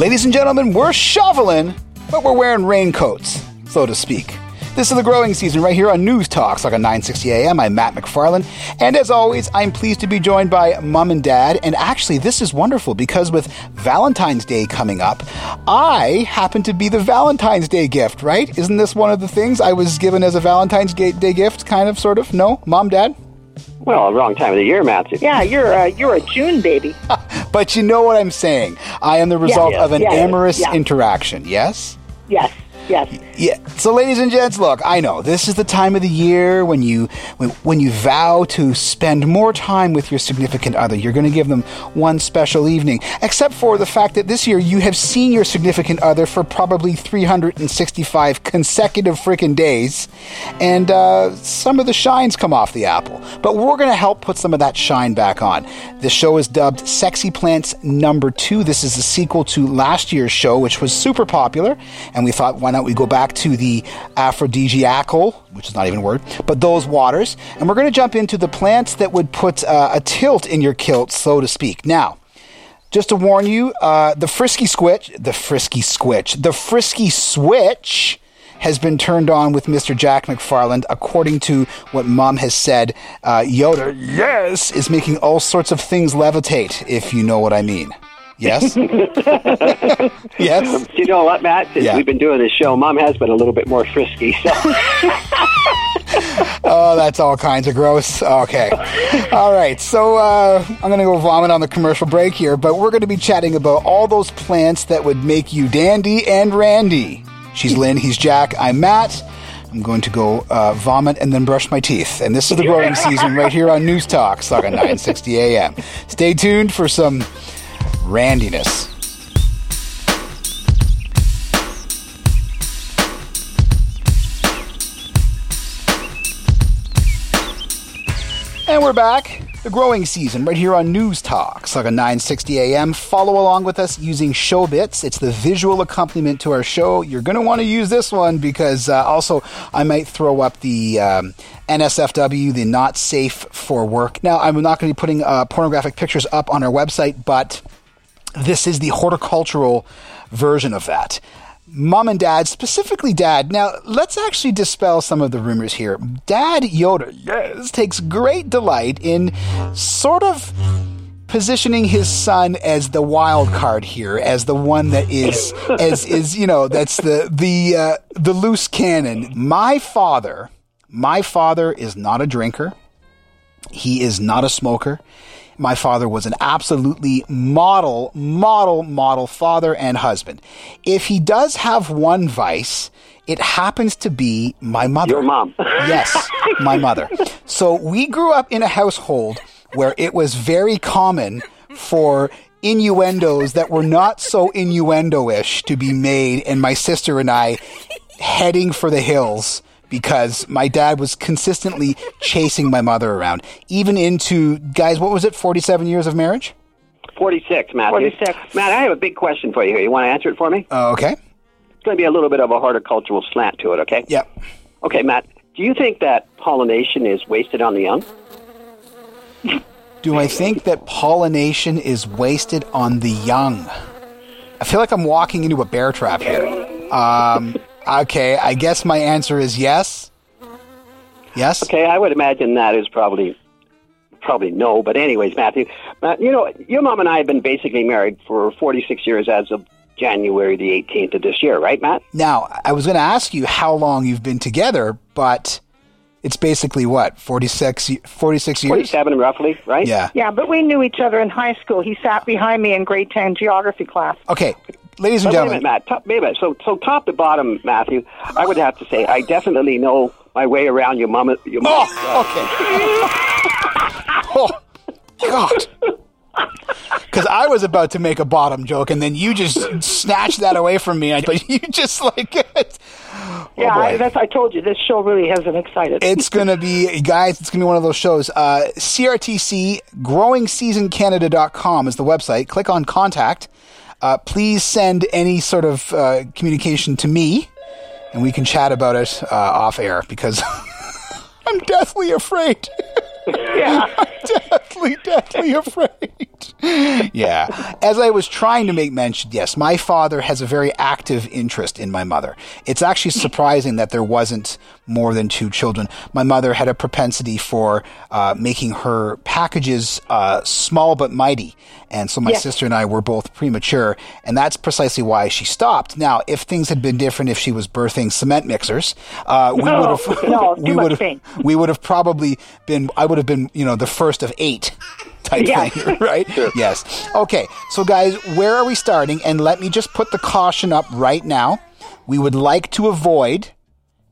Ladies and gentlemen, we're shoveling, but we're wearing raincoats, so to speak. This is the growing season right here on News Talks, Saga 960 AM. I'm Matt McFarland, and as always, I'm pleased to be joined by mom and dad. And actually, this is wonderful because with Valentine's Day coming up, I happen to be the Valentine's Day gift, right? Isn't this one of the things I was given as a Valentine's Day gift, kind of, sort of? No, mom, dad. Well, wrong time of the year, Matthew. Yeah, you're a, you're a June baby. but you know what I'm saying. I am the result yeah, of an yeah, amorous yeah. interaction, yes? Yes, yes. Yeah. So, ladies and gents, look, I know this is the time of the year when you when, when you vow to spend more time with your significant other. You're going to give them one special evening, except for the fact that this year you have seen your significant other for probably 365 consecutive freaking days, and uh, some of the shines come off the apple. But we're going to help put some of that shine back on. The show is dubbed Sexy Plants Number Two. This is a sequel to last year's show, which was super popular, and we thought, why not we go back to the aphrodisiacal, which is not even a word, but those waters. And we're going to jump into the plants that would put uh, a tilt in your kilt, so to speak. Now, just to warn you, uh, the frisky squitch, the frisky squitch, the frisky switch has been turned on with Mr. Jack McFarland. According to what Mom has said, uh, Yoda, yes, is making all sorts of things levitate, if you know what I mean. Yes. yes. You know what, Matt? Since Yeah. we've been doing this show, Mom has been a little bit more frisky. So Oh, that's all kinds of gross. Okay. All right. So uh, I'm going to go vomit on the commercial break here, but we're going to be chatting about all those plants that would make you dandy and randy. She's Lynn. He's Jack. I'm Matt. I'm going to go uh, vomit and then brush my teeth. And this is the growing season right here on News Talk, Saga 960 AM. Stay tuned for some randiness. And we're back. The growing season right here on News Talk, Saga 960 AM. Follow along with us using Showbits. It's the visual accompaniment to our show. You're going to want to use this one because uh, also I might throw up the um, NSFW, the not safe for work. Now, I'm not going to be putting uh, pornographic pictures up on our website, but this is the horticultural version of that. Mom and dad, specifically dad. Now, let's actually dispel some of the rumors here. Dad Yoda, yes, takes great delight in sort of positioning his son as the wild card here, as the one that is, as is, you know, that's the the uh, the loose cannon. My father, my father is not a drinker. He is not a smoker. My father was an absolutely model, model, model father and husband. If he does have one vice, it happens to be my mother. your mom. Yes, my mother. So we grew up in a household where it was very common for innuendos that were not so innuendo-ish to be made and my sister and I heading for the hills because my dad was consistently chasing my mother around even into guys what was it 47 years of marriage 46, Matthew. 46. Matt, I have a big question for you here. You want to answer it for me? uh, okay It's going to be a little bit of a horticultural slant to it, okay? yep Okay, Matt, do you think that pollination is wasted on the young? do i think that pollination is wasted on the young i feel like i'm walking into a bear trap here um, okay i guess my answer is yes yes Okay, I would imagine that is probably probably no. But anyways, Matthew, Matt, you know, your mom and I have been basically married for 46 years as of January the 18th of this year, right, Matt? now i was going to ask you how long you've been together but it's basically what 46 46 years 47 roughly, right? yeah Yeah, but we knew each other in high school. He sat behind me in grade 10 geography class. okay ladies and But wait a minute, gentlemen Matt. Top, wait a minute. So, so top to bottom, Matthew, I would have to say I definitely know my way around your mom. Your mom. Oh, okay. oh, God. Because I was about to make a bottom joke, and then you just snatched that away from me. But you just like, oh yeah. I, that's I told you this show really has him excited. it's gonna be, guys. It's gonna be one of those shows. Uh, CRTC GrowingSeasonCanada.com is the website. Click on contact. Uh, please send any sort of uh, communication to me, and we can chat about it uh, off air because I'm deathly afraid. yeah. I'm deathly, deathly afraid. Yeah. As I was trying to make mention, yes, my father has a very active interest in my mother. It's actually surprising that there wasn't more than two children. My mother had a propensity for uh, making her packages uh, small but mighty. And so my Yes. sister and I were both premature, and that's precisely why she stopped. Now, if things had been different, if she was birthing cement mixers, uh, we No, would have, no, we would have, we would have probably been, I would have been, you know, the first of eight type Yeah. thing, right? Yes. Okay. So, guys, where are we starting? And let me just put the caution up right now. We would like to avoid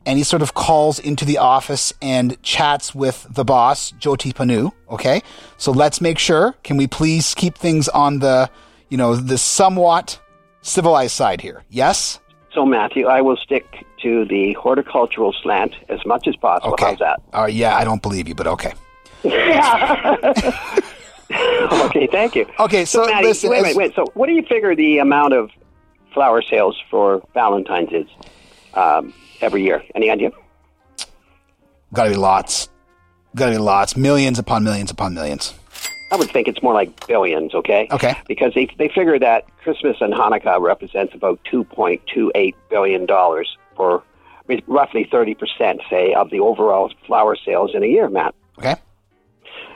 any sort of calls into the office and chats with the boss, Jyoti Panu. Okay. So let's make sure. Can we please keep things on the, you know, the somewhat civilized side here? Yes. So, Matthew, I will stick to the horticultural slant as much as possible. Okay. How's that? Uh, yeah, I don't believe you, but okay. okay, thank you. Okay, so Matty, listen, wait, wait, wait. So, what do you figure the amount of flower sales for Valentine's is um, every year? Any idea? Gotta be lots. Gotta be lots. Millions upon millions upon millions. I would think it's more like billions, okay? Okay. Because they, they figure that Christmas and Hanukkah represents about $2.28 billion for roughly 30%, say, of the overall flower sales in a year, Matt. Okay.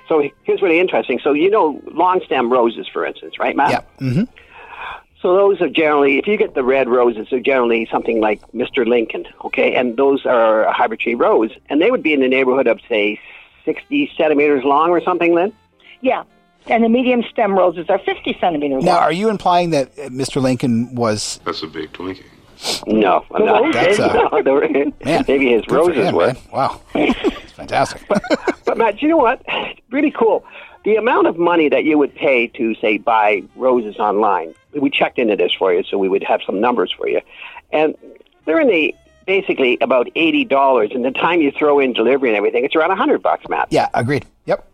So here's really interesting. So, you know, long stem roses, for instance, right, Matt? Yeah. hmm So those are generally, if you get the red roses, they're generally something like Mr. Lincoln, okay? And those are a hybrid tree rose. And they would be in the neighborhood of, say, 60 centimeters long or something, Then, yeah. And the medium stem roses are 50 centimeters Now, long. are you implying that uh, Mr. Lincoln was That's a big Twinkie. No, I'm not. That's, uh, No, they were- man? maybe his roses him, were. man. Wow, It's fantastic. But Matt, you know what? Really cool. The amount of money that you would pay to say buy roses online. We checked into this for you, so we would have some numbers for you, and they're in the basically about eighty dollars. And the time you throw in delivery and everything, it's around a hundred bucks, Matt. yeah, agreed. Yep.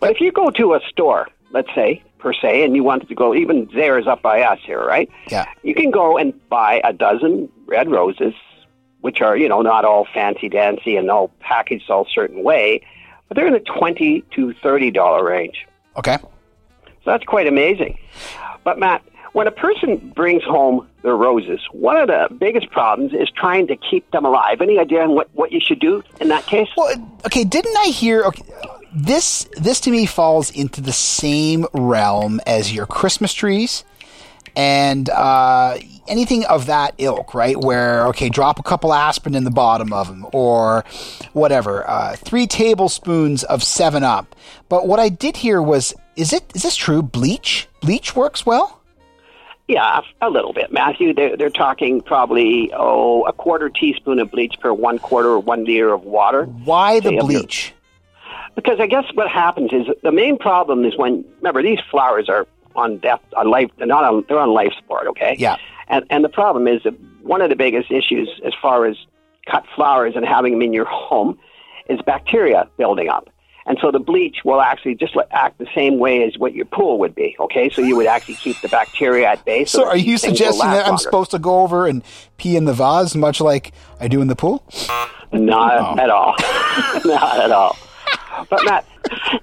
But if you go to a store, let's say per se, and you wanted to go, even there is up by us here, right? Yeah. You can go and buy a dozen red roses, which are, you know, not all fancy dancy and all packaged all certain way, but they're in the twenty to thirty dollar range. Okay. So that's quite amazing. But Matt, when a person brings home their roses, one of the biggest problems is trying to keep them alive. Any idea on what, what you should do in that case? Well, okay. Didn't I hear? Okay, this this to me falls into the same realm as your Christmas trees and uh, anything of that ilk, right? Where okay, drop a couple aspirin in the bottom of them, or whatever. Uh, three tablespoons of Seven Up. But what I did hear was, is it is this true? Bleach bleach works well. Yeah, a little bit, Matthew. They're, they're talking probably oh a quarter teaspoon of bleach per one quarter or one liter of water. Why the bleach? Because I guess what happens is the main problem is when remember these flowers are on death on life they're not on they're on life support, okay? Yeah. And and the problem is that one of the biggest issues as far as cut flowers and having them in your home is bacteria building up. And so the bleach will actually just act the same way as what your pool would be. Okay, so you would actually keep the bacteria at bay. So, that are you suggesting that I'm longer. supposed to go over and pee in the vase, much like I do in the pool? Not oh. at all. Not at all. But Matt,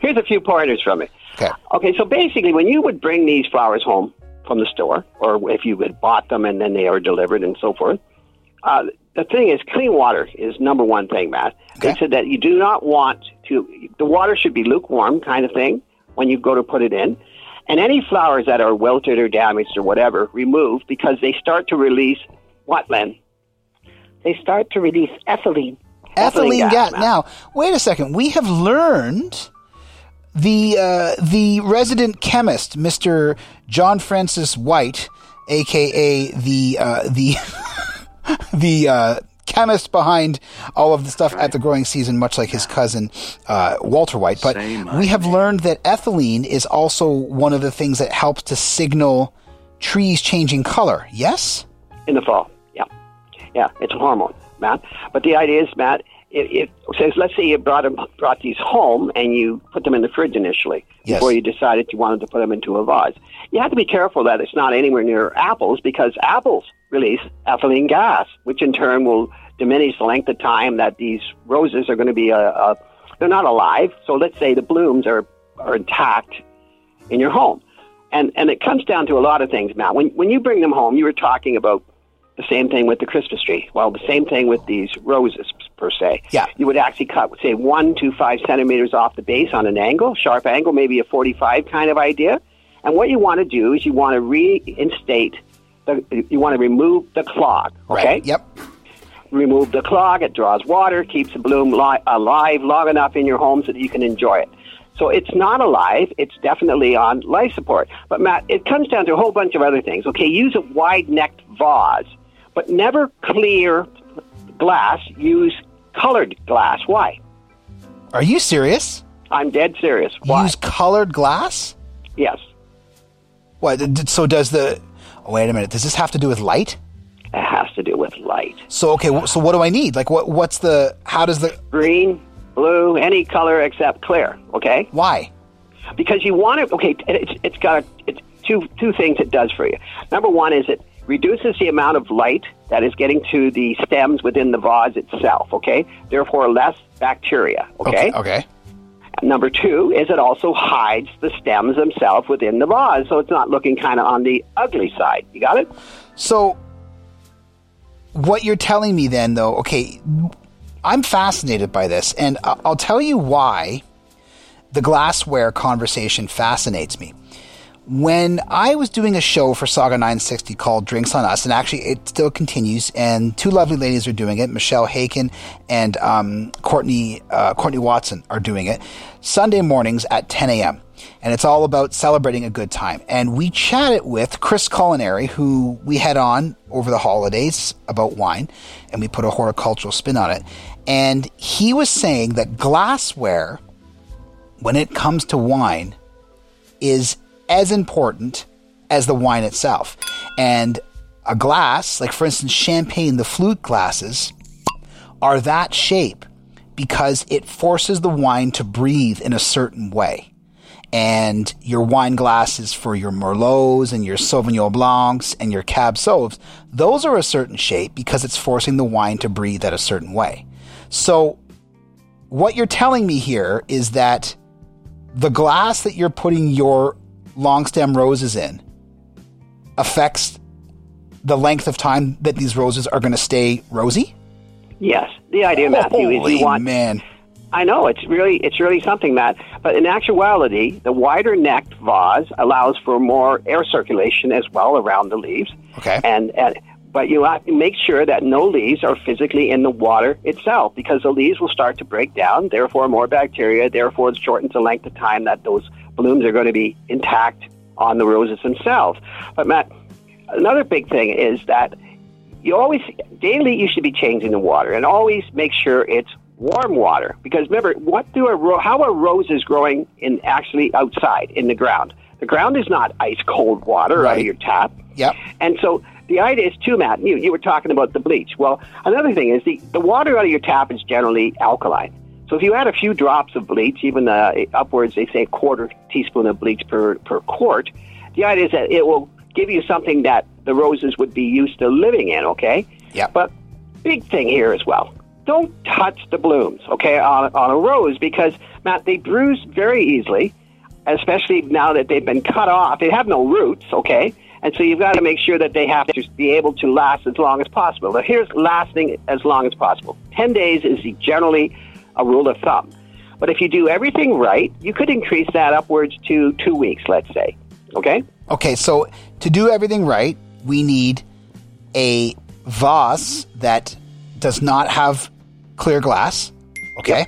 here's a few pointers from me. Okay. Okay, so basically, when you would bring these flowers home from the store, or if you had bought them and then they are delivered and so forth, uh, the thing is, clean water is number one thing, Matt. They said that you do not want to, the water should be lukewarm, kind of thing, when you go to put it in. And any flowers that are wilted or damaged or whatever, remove because they start to release what, Len? They start to release ethylene. ethylene gas, gas. Now, wait a second. We have learned the uh, the resident chemist, Mister John Francis White, aka the uh, the the uh, chemist behind all of the stuff at the growing season, much like his cousin uh, Walter White. But we have learned that ethylene is also one of the things that helps to signal trees changing color. Yes. In the fall, yeah, yeah, it's a hormone, Matt. But the idea is, Matt, it, it says, let's say you brought 'em- brought these home and you put them in the fridge initially Yes. before you decided you wanted to put them into a vase. You have to be careful that it's not anywhere near apples because apples release ethylene gas, which in turn will diminish the length of time that these roses are going to be. Uh, uh, they're not alive. So let's say the blooms are are intact in your home. And and it comes down to a lot of things, Matt. When when you bring them home, you were talking about the same thing with the Christmas tree. Well, the same thing with these roses per se. Yeah. You would actually cut, say, one to five centimeters off the base on an angle, sharp angle, maybe a 45 kind of idea. And what you want to do is you want to reinstate, the, you want to remove the clog, okay? Right. Yep. remove the clog. It draws water, keeps the bloom li- alive long enough in your home so that you can enjoy it. So it's not alive. It's definitely on life support. But Matt, it comes down to a whole bunch of other things. Okay, use a wide-necked vase, but never clear glass. Use colored glass. Why? Are you serious? I'm dead serious. Why? Use colored glass? yes. What? So does the? Oh, wait a minute. Does this have to do with light? It has to do with light. So okay. So what do I need? Like what? What's the? How does the? Green, blue, any color except clear. Okay. Why? because you want it. Okay, it's it's got it's two two things it does for you. Number one is it reduces the amount of light that is getting to the stems within the vase itself. Okay, therefore less bacteria. Okay. Okay. Number two is it also hides the stems themselves within the vase, so it's not looking kind of on the ugly side. You got it? So, what you're telling me then, though, okay, I'm fascinated by this, and I'll tell you why the glassware conversation fascinates me. When I was doing a show for Saga 960 called Drinks on Us, and actually it still continues, and two lovely ladies are doing it, Michelle Haken and um, Courtney uh, Courtney Watson are doing it Sunday mornings at 10 a.m. And it's all about celebrating a good time. And we chatted with Chris Culinary, who we had on over the holidays about wine, and we put a horticultural spin on it. And he was saying that glassware, when it comes to wine, is as important as the wine itself. And a glass, like for instance, champagne, the flute glasses, are that shape because it forces the wine to breathe in a certain way. And your wine glasses for your Merlots and your Sauvignon Blancs and your Cab Sauves, those are a certain shape because it's forcing the wine to breathe at a certain way. So, what you're telling me here is that the glass that you're putting your long stem roses in affects the length of time that these roses are going to stay rosy? Yes. The idea, Matthew, is you want man. I know it's really it's really something, Matt. But in actuality, the wider necked vase allows for more air circulation as well around the leaves. Okay. And, and but you have to make sure that no leaves are physically in the water itself because the leaves will start to break down. Therefore, more bacteria. Therefore, it shortens the length of time that those blooms are going to be intact on the roses themselves. But Matt, another big thing is that you always daily you should be changing the water and always make sure it's warm water because remember what do a how are roses growing in actually outside in the ground? The ground is not ice cold water out of your tap. Yep. and so the idea is too matt you, you were talking about the bleach. Well another thing is the, the water out of your tap is generally alkaline so if you add a few drops of bleach even uh, upwards they say a quarter teaspoon of bleach per, per quart the idea is that it will give you something that the roses would be used to living in okay Yep. but big thing here as well. Don't touch the blooms, okay, on, on a rose because, Matt, they bruise very easily, especially now that they've been cut off. They have no roots, okay? And so you've got to make sure that they have to be able to last as long as possible. Now, here's lasting as long as possible 10 days is generally a rule of thumb. But if you do everything right, you could increase that upwards to two weeks, let's say, okay? Okay, so to do everything right, we need a vase that does not have clear glass. Okay.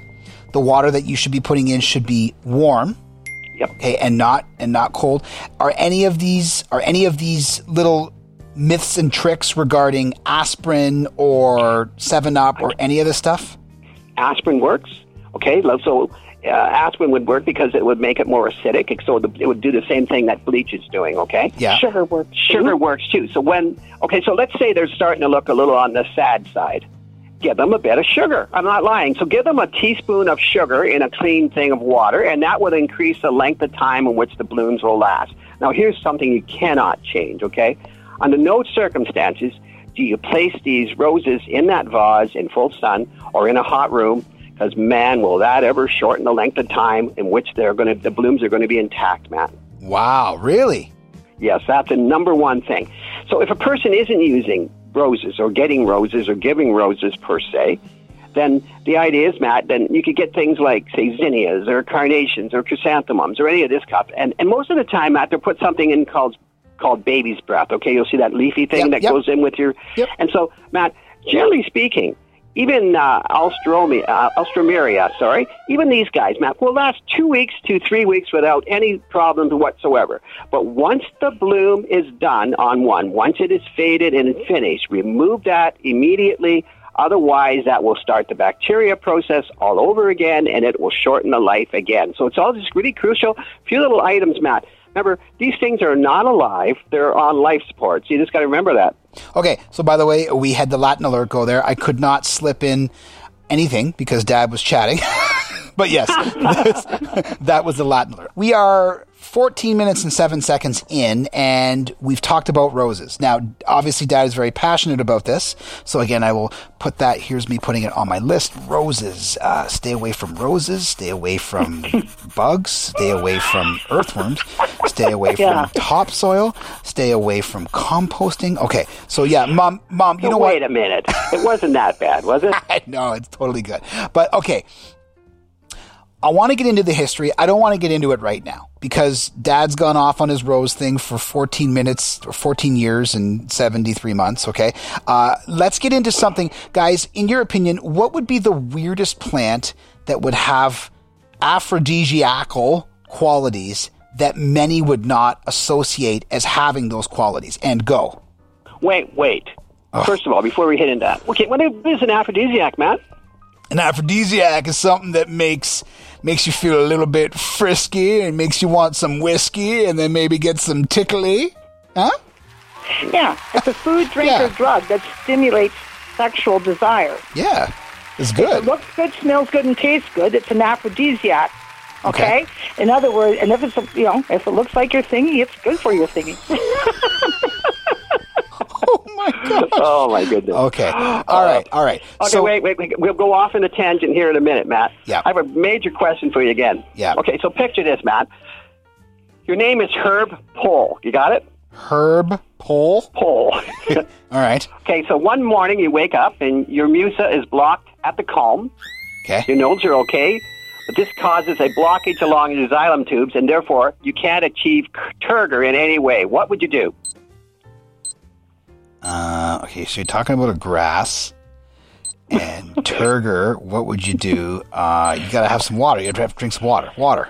The water that you should be putting in should be warm. Yep. Okay, and not and not cold. Are any of these are any of these little myths and tricks regarding aspirin or Seven Up or any of this stuff? Aspirin works. Okay, so uh, aspirin would work because it would make it more acidic. So the, it would do the same thing that bleach is doing. Okay, Yeah. Sugar works. sugar works too. So when okay, so let's say they're starting to look a little on the sad side. Give them a bit of sugar. I'm not lying. So give them a teaspoon of sugar in a clean thing of water, and that would increase the length of time in which the blooms will last. Now, here's something you cannot change. Okay, under no circumstances do you place these roses in that vase in full sun or in a hot room because man will that ever shorten the length of time in which they're going to the blooms are going to be intact man Wow, really? Yes, that's the number one thing. So if a person isn't using roses or getting roses or giving roses per se, then the idea is, Matt, then you could get things like, say, zinnias or carnations or chrysanthemums or any of this stuff. And, and most of the time, Matt, they'll put something in called called baby's breath. Okay, you'll see that leafy thing Yep, that yep. goes in with your. Yep. And so, Matt, generally speaking, even uh, uh, Alstroemeria, sorry, even these guys, Matt, will last two weeks to three weeks without any problems whatsoever. But once the bloom is done on one, once it is faded and finished, remove that immediately. Otherwise, that will start the bacteria process all over again, and it will shorten the life again. So it's all just really crucial. A few little items, Matt. Remember, these things are not alive; they're on life support. So you just got to remember that. Okay, so by the way, we had the Latin alert go there. I could not slip in anything because Dad was chatting. but yes, that was the Latin alert. We are 14 minutes and 7 seconds in, and we've talked about roses. Now, obviously, Dad is very passionate about this. So again, I will put that, here's me putting it on my list. Roses. Uh, stay away from roses. Stay away from bugs. Stay away from earthworms. Stay away Yeah. from topsoil. Stay away from composting. Okay, so yeah, Mom, Mom, you know what? Wait a minute. It wasn't that bad, was it? no, it's totally good. But okay. I want to get into the history. I don't want to get into it right now because dad's gone off on his rose thing for 14 minutes or 14 years and 73 months. Okay. Uh, let's get into something. Guys, in your opinion, what would be the weirdest plant that would have aphrodisiacal qualities that many would not associate as having those qualities? And go. Wait, wait. First of all, before we hit into that, okay, what is an aphrodisiac, Matt? An aphrodisiac is something that makes makes you feel a little bit frisky and makes you want some whiskey and then maybe get some tickly. Huh? Yeah, it's a food, drink, Yeah. or drug that stimulates sexual desire. Yeah. It's It good. looks good, smells good, and tastes good. It's an aphrodisiac. Okay. In other words, and if it's you know if it looks like your thingy, it's good for your thingy. Oh my god. Oh my goodness. Okay. All right. All right. Okay, so wait, wait, wait. We'll go off in a tangent here in a minute, Matt. Yeah. I have a major question for you again. Yeah. Okay, so picture this, Matt. Your name is Herb Pole. You got it? herb pole. Pole. All right. okay, so one morning you wake up and your musa is blocked at the culm. Okay. Your nodes are okay, but this causes a blockage along your xylem tubes, and therefore you can't achieve turgor in any way. What would you do? Uh, okay. So you're talking about a grass and turgor. What would you do? Uh, you got to have some water. You have to drink some water. Water.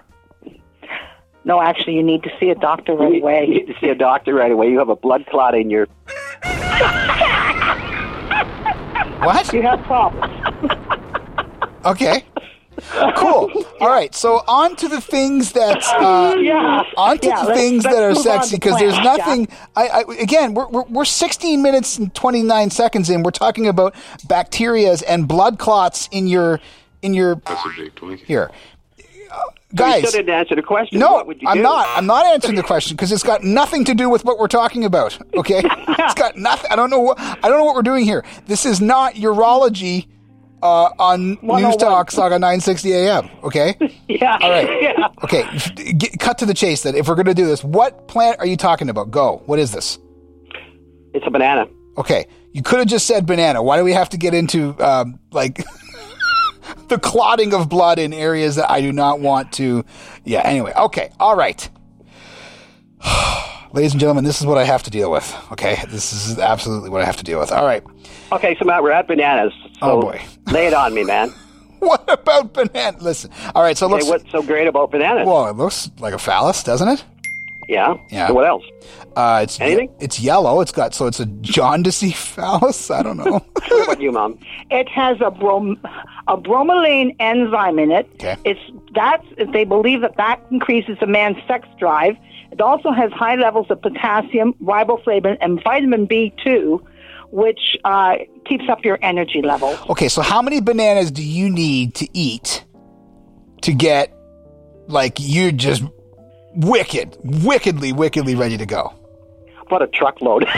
no, actually, you need to see a doctor right You away. You need to see a doctor right away. You have a blood clot in your. What? You have problems. Okay. Cool. All right. So on to the things that uh, Yeah. on to Yeah, the let's- things let's that are sexy to because there's plants, nothing. I, I again, we're, we're we're 16 minutes and 29 seconds in. We're talking about bacterias and blood clots in your in your That's a big here, Uh, You guys. still didn't answer the question. No, what would you I'm do? not. I'm not answering the question because it's got nothing to do with what we're talking about. Okay, it's got nothing. I don't know what I don't know what we're doing here. This is not urology uh, on News Talk Saga 960 AM. Okay. Yeah. All right. Yeah. Okay. Get, cut to the chase. Then, if we're going to do this, what plant are you talking about? Go. What is this? It's a banana. Okay. You could have just said banana. Why do we have to get into um, like the clotting of blood in areas that I do not want to? Yeah. Anyway. Okay. All right. Ladies and gentlemen, this is what I have to deal with. Okay. This is absolutely what I have to deal with. All right. Okay, so Matt, we're at bananas. So Oh, boy. lay it on me, man. What about banana? Listen. All right. So it Okay, looks. what's so great about bananas? well, it looks like a phallus, doesn't it? yeah. Yeah. So what else? Uh, it's Anything? It's yellow. It's got so it's a jaundicey phallus. I don't know. What about you, Mom? It has a brom a bromelain enzyme in it. Okay. It's that's they believe that that increases a man's sex drive. It also has high levels of potassium, riboflavin, and vitamin B2, which uh, keeps up your energy level. okay, so how many bananas do you need to eat to get like you're just wicked, wickedly, wickedly ready to go? What a truckload.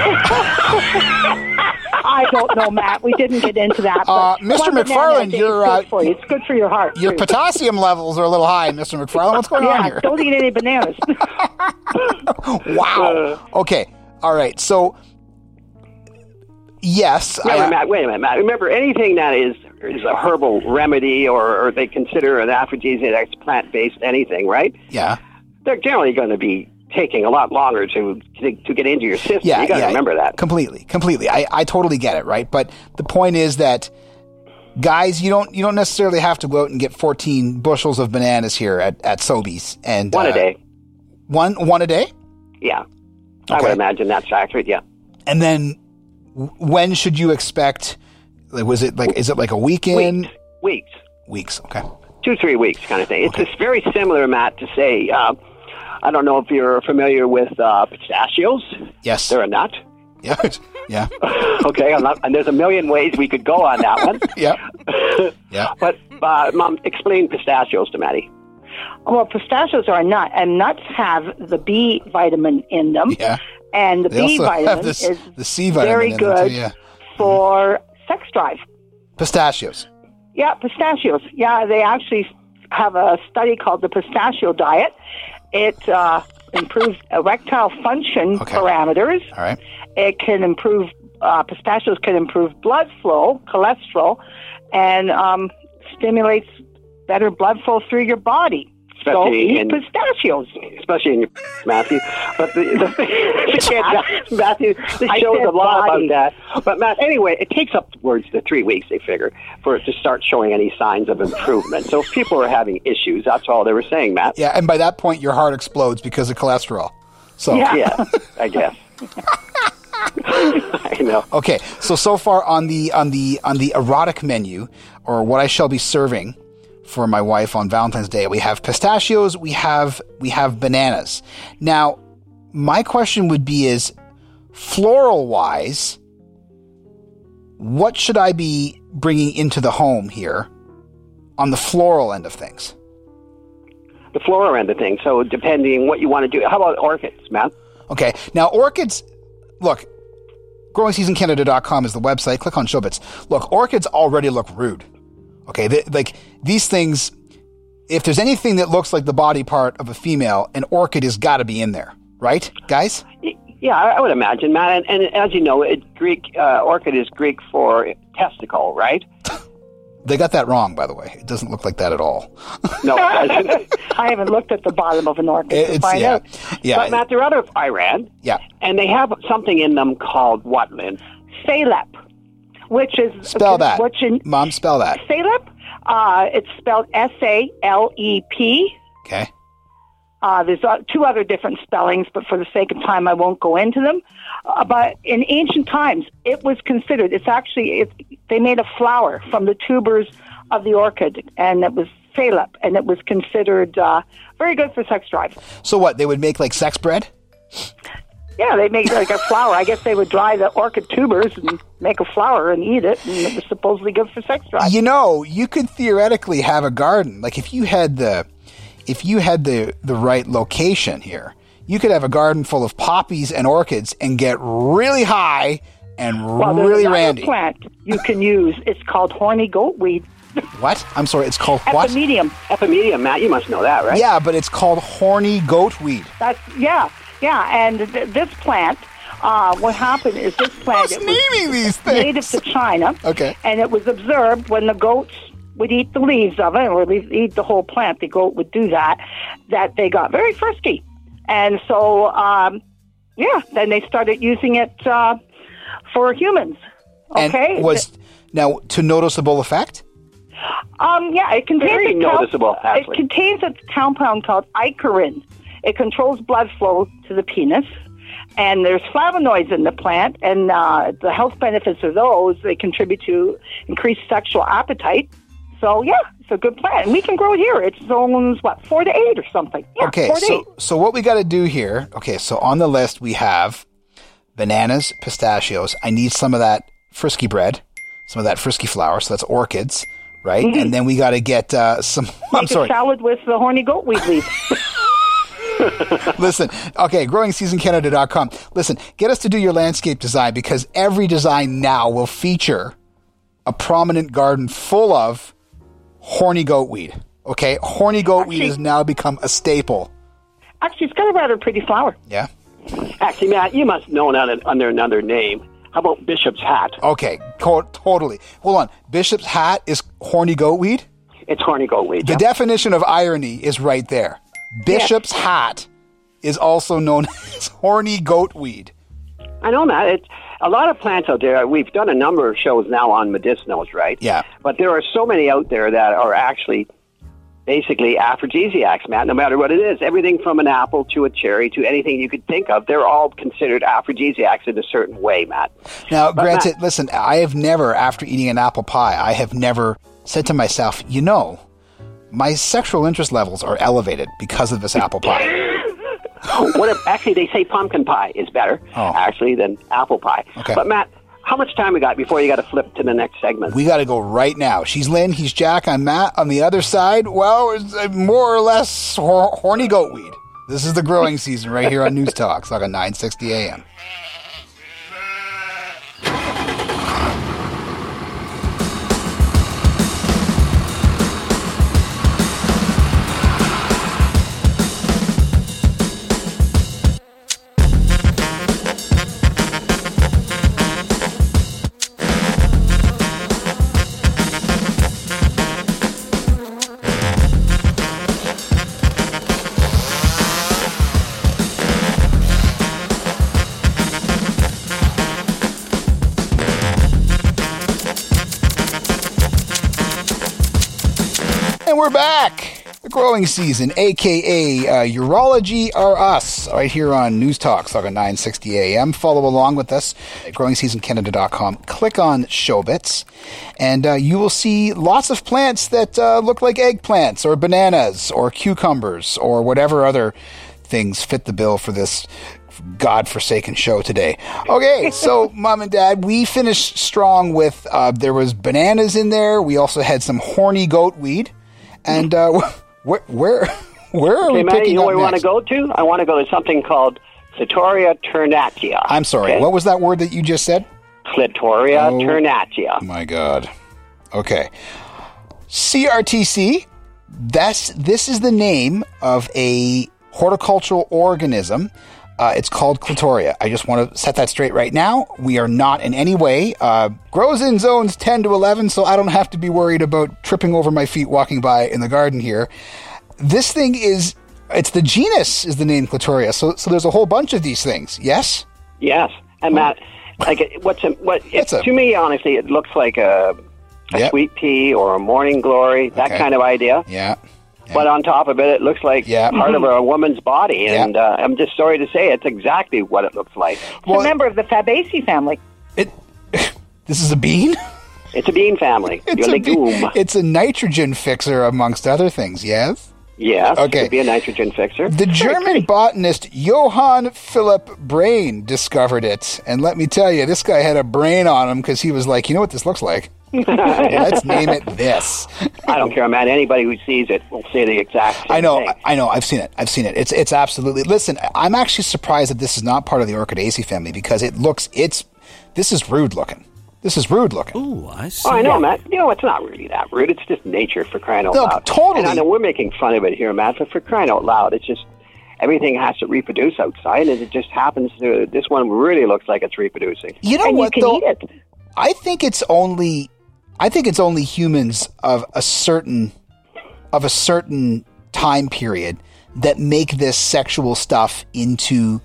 I don't know, Matt. We didn't get into that. Uh, Mr. one banana McFarland, you're, is uh, good for you. It's good for your heart. Your too. potassium levels are a little high, Mr. McFarland. What's going on here? don't eat any bananas. Wow. Okay. All right. So, yes. Wait a I- minute, Matt. Wait a minute, Matt. Remember, anything that is is a herbal remedy or, or they consider an aphrodisiac that's plant based anything, right? yeah. They're generally going to be taking a lot longer to to, to get into your system. Yeah. you got to yeah, remember that. Completely. Completely. I, I totally get it, right? But the point is that guys, you don't you don't necessarily have to go out and get 14 bushels of bananas here at, at Sobeys and One uh, a day. One one a day? Yeah, I would imagine that's accurate. Yeah. And then when should you expect like was it like is it like a weekend? Weeks. Weeks. Weeks. Okay. Two, three weeks kind of thing. It's just very similar, Matt, to say, uh, I don't know if you're familiar with uh, pistachios. Yes. They're a nut. Yeah. yeah. okay, I'm not, and there's a million ways we could go on that one. Yeah. Yeah. But, uh, Mom, explain pistachios to Maddie. Well, pistachios are a nut, and nuts have the B vitamin in them. Yeah. And the They B vitamin this is the C vitamin very them, too, good yeah. for sex drive. Pistachios. Yeah, pistachios. Yeah, they actually have a study called the pistachio diet. It uh, improves erectile function Okay. parameters. All right. It can improve uh, pistachios can improve blood flow, cholesterol, and um, stimulates better blood flow through your body. So Especially eat in- pistachios. especially in your Matthew. But the, the, the Matthew, this I shows a lot body. about that. But Matt, anyway, it takes upwards to three weeks. They figure for it to start showing any signs of improvement. So if people are having issues, that's all they were saying, Matt. Yeah, and by that point your heart explodes because of cholesterol. So Yeah. Yeah, I guess. I know. Okay, so so far on the on the on the erotic menu, or what I shall be serving for my wife on Valentine's Day, we have pistachios, we have we have bananas. Now, my question would be: is floral wise, what should I be bringing into the home here on the floral end of things? The floral end of things. So depending what you want to do. How about orchids, Matt? Okay. Now, orchids, look, growingseasoncanada.com is the website. Click on Showbits. Look, orchids already look rude. Okay. They, like, these things, if there's anything that looks like the body part of a female, an orchid has got to be in there, right, guys? Yeah, I would imagine, Matt. And, and as you know, it, Greek uh, orchid is Greek for testicle, right? They got that wrong, by the way. It doesn't look like that at all. No. I haven't looked at the bottom of an orchid to find yeah. out. Yeah. But Matt, they're out of Iran, yeah. and they have something in them called what, Lynn? Salep, which is Spell that. Which in Mom, spell that. Salep, uh, it's spelled S A L E P. Okay. Uh, there's uh, two other different spellings, but for the sake of time, I won't go into them. Uh, but in ancient times, it was considered. It's actually it, they made a flour from the tubers of the orchid, and it was salep, and it was considered uh, very good for sex drive. So what? They would make like sex bread? Yeah, they make like a flour. I guess they would dry the orchid tubers and make a flour and eat it, and it was supposedly good for sex drive. You know, you could theoretically have a garden. Like if you had the if you had the the right location here, you could have a garden full of poppies and orchids and get really high and Well, there's really another randy. plant you can use. It's called horny goatweed. What? I'm sorry, it's called what? Epimedium. Epimedium, Matt. You must know that, right? Yeah, but it's called horny goatweed. That's yeah, yeah. And th- this plant, uh, what happened is this plant Who's it was naming these native to China. Okay. And it was observed when the goats would eat the leaves of it, or they eat the whole plant. The goat would do that. That they got very frisky, and so um, yeah, then they started using it uh, for humans. Okay. And was now to noticeable effect? Um, yeah, it contains Very a cal- It contains a compound called icariin. It controls blood flow to the penis, and there's flavonoids in the plant, and uh, the health benefits of those they contribute to increased sexual appetite. So yeah, it's a good plant, and we can grow it here. It's zones what four to eight or something. Yeah, Okay, four to eight. so so what we got to do here? Okay, so on the list we have bananas, pistachios. I need some of that frisky bread, some of that frisky flour. So that's orchids, right? And then we got to get uh, some. I'm Mm-hmm. A sorry. salad with the horny goatweed leaf. Listen, okay, growingseasoncanada.com. Listen, get us to do your landscape design because every design now will feature a prominent garden full of horny goatweed. Okay, horny goatweed Actually- has now become a staple. Actually, it's got a rather pretty flower. Yeah. Actually, Matt, you must know it under another name. How about Bishop's Hat? Okay, co- totally. Hold on. Bishop's hat is horny goatweed. It's horny goatweed. The yeah. definition of irony is right there. Bishop's hat is also known as horny goatweed. I know, Matt. It's a lot of plants out there. We've done a number of shows now on medicinals, right? Yeah. But there are so many out there that are actually basically aphrodisiacs, Matt, no matter what it is. Everything from an apple to a cherry to anything you could think of, they're all considered aphrodisiacs in a certain way, Matt. Now, But granted, Matt- listen, I have never, after eating an apple pie, I have never said to myself, you know, my sexual interest levels are elevated because of this apple pie. what if, actually, they say pumpkin pie is better, Oh. actually, than apple pie. Okay. But, Matt, how much time we got before you got to flip to the next segment? We got to go right now. She's Lynn, he's Jack, I'm Matt. On the other side, well, it's more or less hor- horny goatweed. This is the growing season right here on News Talk, Saga 960 AM. We're back. The growing season, aka uh, Urology are Us, right here on News Talk, Saga 960 AM. Follow along with us at growingseasoncanada.com. Click on Showbits, and uh, you will see lots of plants that uh, look like eggplants, or bananas, or cucumbers, or whatever other things fit the bill for this godforsaken show today. Okay, so mom and dad, we finished strong with uh, there was bananas in there. We also had some horny goat weed, and uh, where where where are Okay, we Matt, picking you know up where we want to go to? I want to go to something called Clitoria ternatia. I'm sorry. Okay? What was that word that you just said? Clitoria Oh. ternatia. My God. Okay. CRTC. That's this is the name of a horticultural organism. Uh, it's called Clitoria. I just want to set that straight right now. We are not in any way uh, grows in zones 10 to 11, so I don't have to be worried about tripping over my feet walking by in the garden here. This thing is it's the genus is the name Clitoria. So so there's a whole bunch of these things. Yes. Yes, and Matt, like what's a, what? It, It's a- to me, honestly, it looks like a, a Yep. sweet pea or a morning glory, that Okay. kind of idea. Yeah. But on top of it, it looks like Yeah. part of a woman's body, Yeah. and uh, I'm just sorry to say it's exactly what it looks like. It's Well- a member of the Fabaceae family. It. This is a bean. It's a bean family. It's Your a, be- it's a nitrogen fixer amongst other things. Yes. Yes, Okay. be a nitrogen fixer. The German botanist Johann Philipp Breyne discovered it, and let me tell you, this guy had a brain on him because he was like, you know what this looks like? Let's name it this. I don't care, man. Anybody who sees it will say the exact same I know, thing. I know. I've seen it. I've seen it. It's it's absolutely. Listen, I'm actually surprised that this is not part of the Orchidaceae family because it looks. It's this is rude looking. This is rude looking. Ooh, I see. Oh, I know, Matt. You know, it's not really that rude. It's just nature for crying out No, loud. totally. And I know we're making fun of it here, Matt, but for crying out loud, it's just everything has to reproduce outside, and it just happens to. This one really looks like it's reproducing. You know and what you though? eat it. I think it's only I think it's only humans of a certain of a certain time period that make this sexual stuff into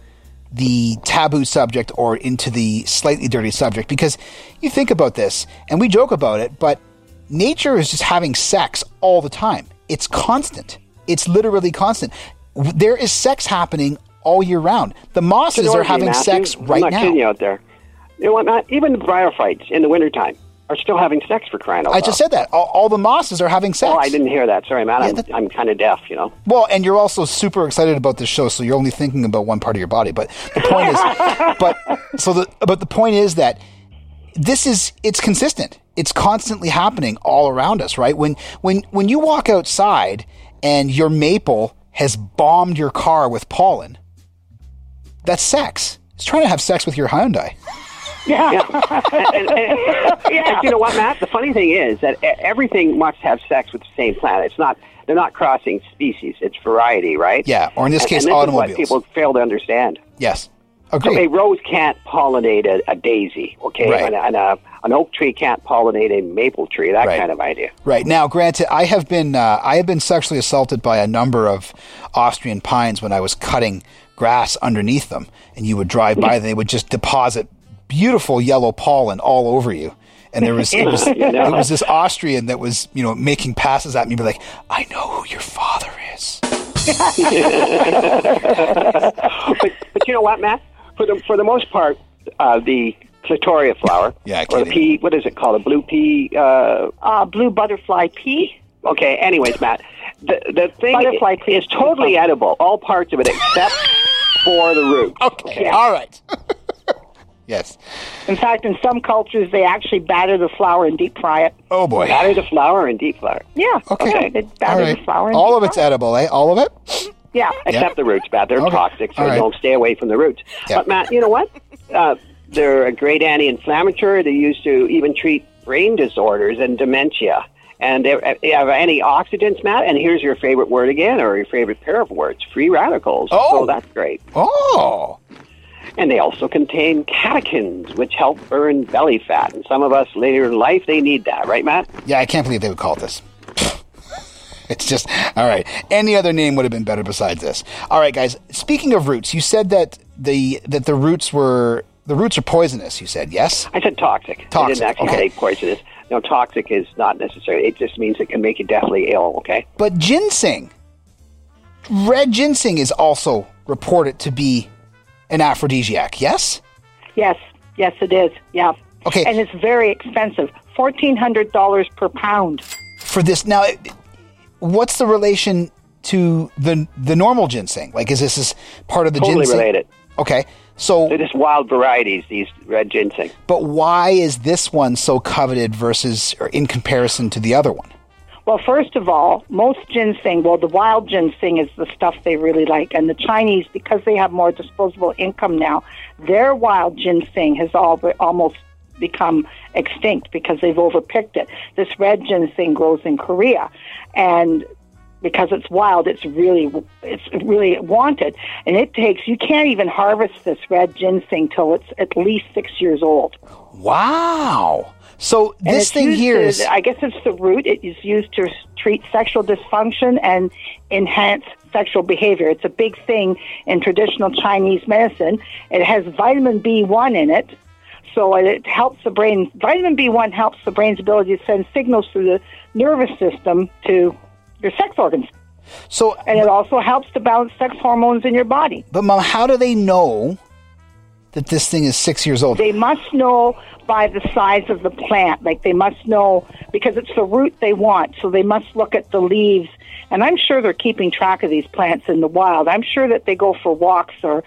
the taboo subject or into the slightly dirty subject because you think about this and we joke about it but nature is just having sex all the time it's constant it's literally constant there is sex happening all year round the mosses are having Matthew. sex I'm right not now kidding you out there. You know what, Matt? Even the bryophytes in the wintertime are still having sex for crying out loud. I just said that. All, all the mosses are having sex. Oh, I didn't hear that. Sorry, Matt. I'm, that- I'm kind of deaf, you know. Well, and you're also super excited about this show, so you're only thinking about one part of your body. But the point is, but so the but the point is that this is it's consistent. It's constantly happening all around us, right? When when when you walk outside and your maple has bombed your car with pollen, that's sex. It's trying to have sex with your Hyundai. Yeah. Yeah. and, and, and, Yeah. and you know what, Matt? The funny thing is that e- everything must have sex with the same plant. It's not. They're not crossing species. It's variety, right? Yeah, or in this case, and this automobiles. Is what people fail to understand. Yes. So Agreed. a rose can't pollinate a, a daisy, okay? Right. And, and a, an oak tree can't pollinate a maple tree. That Right. kind of idea. Right now, granted, I have been uh, I have been sexually assaulted by a number of Austrian pines when I was cutting grass underneath them, and you would drive by, and they would just deposit beautiful yellow pollen all over you. And there was it was, You know. it was this Austrian that was you know making passes at me, be like, "I know who your father is." but, but you know what, Matt? For the for the most part, uh, the clitoria flower, Yeah, or the pea. What is it called? A blue pea. Uh, Uh, blue butterfly pea. okay. Anyways, Matt, the the thing Butterfly is, pea. is totally edible. All parts of it except for the root. Okay, Yeah. all right. Yes. In fact, in some cultures, they actually batter the flour and deep fry it. Oh boy. Batter the flour and deep flour. Yeah. Okay. Yeah, they batter right. the flour. And All of it's fry it. edible, eh? All of it. Yeah. Except the roots, Matt. They're Okay. toxic, so right. don't stay away from the roots. Yeah. But Matt, you know what? Uh, they're a great anti-inflammatory. They're used to even treat brain disorders and dementia. And they they have antioxidants, Matt. And here's your favorite word again, or your favorite pair of words: free radicals. Oh. So that's great. Oh. And they also contain catechins, which help burn belly fat. And some of us later in life, they need that, right, Matt? Yeah, I can't believe they would call it this. It's just all right. Any other name would have been better besides this. All right, guys. Speaking of roots, you said that the that the roots were the roots are poisonous. You said yes. I said toxic. I Toxic, didn't actually okay. say poisonous. No, toxic is not necessary. It just means it can make you deathly ill. Okay. But ginseng, red ginseng, is also reported to be an aphrodisiac. Yes. Yes. Yes, it is. Yeah. Okay. And it's very expensive. Fourteen hundred dollars per pound. For this now, what's the relation to the the normal ginseng? Like, is this is part of the Totally ginseng? related. Okay. So They're just wild varieties. These red ginseng. But why is this one so coveted versus or in comparison to the other one? Well, first of all, most ginseng, well, the wild ginseng is the stuff they really like. And the Chinese, because they have more disposable income now, their wild ginseng has all, almost become extinct because they've overpicked it. This red ginseng grows in Korea. And because it's wild, it's really it's really wanted, and it takes you can't even harvest this red ginseng till it's at least six years old. Wow. So And this thing here to- I guess it's the root. It is used to treat sexual dysfunction and enhance sexual behavior. It's a big thing in traditional Chinese medicine. It has vitamin B1 in it, so it helps the brain. Vitamin B1 helps the brain's ability to send signals through the nervous system to your sex organs, so. and it also helps to balance sex hormones in your body. But mom, how do they know that this thing is six years old? They must know by the size of the plant. Like they must know because it's the root they want. So they must look at the leaves. And I'm sure they're keeping track of these plants in the wild. I'm sure that they go for walks or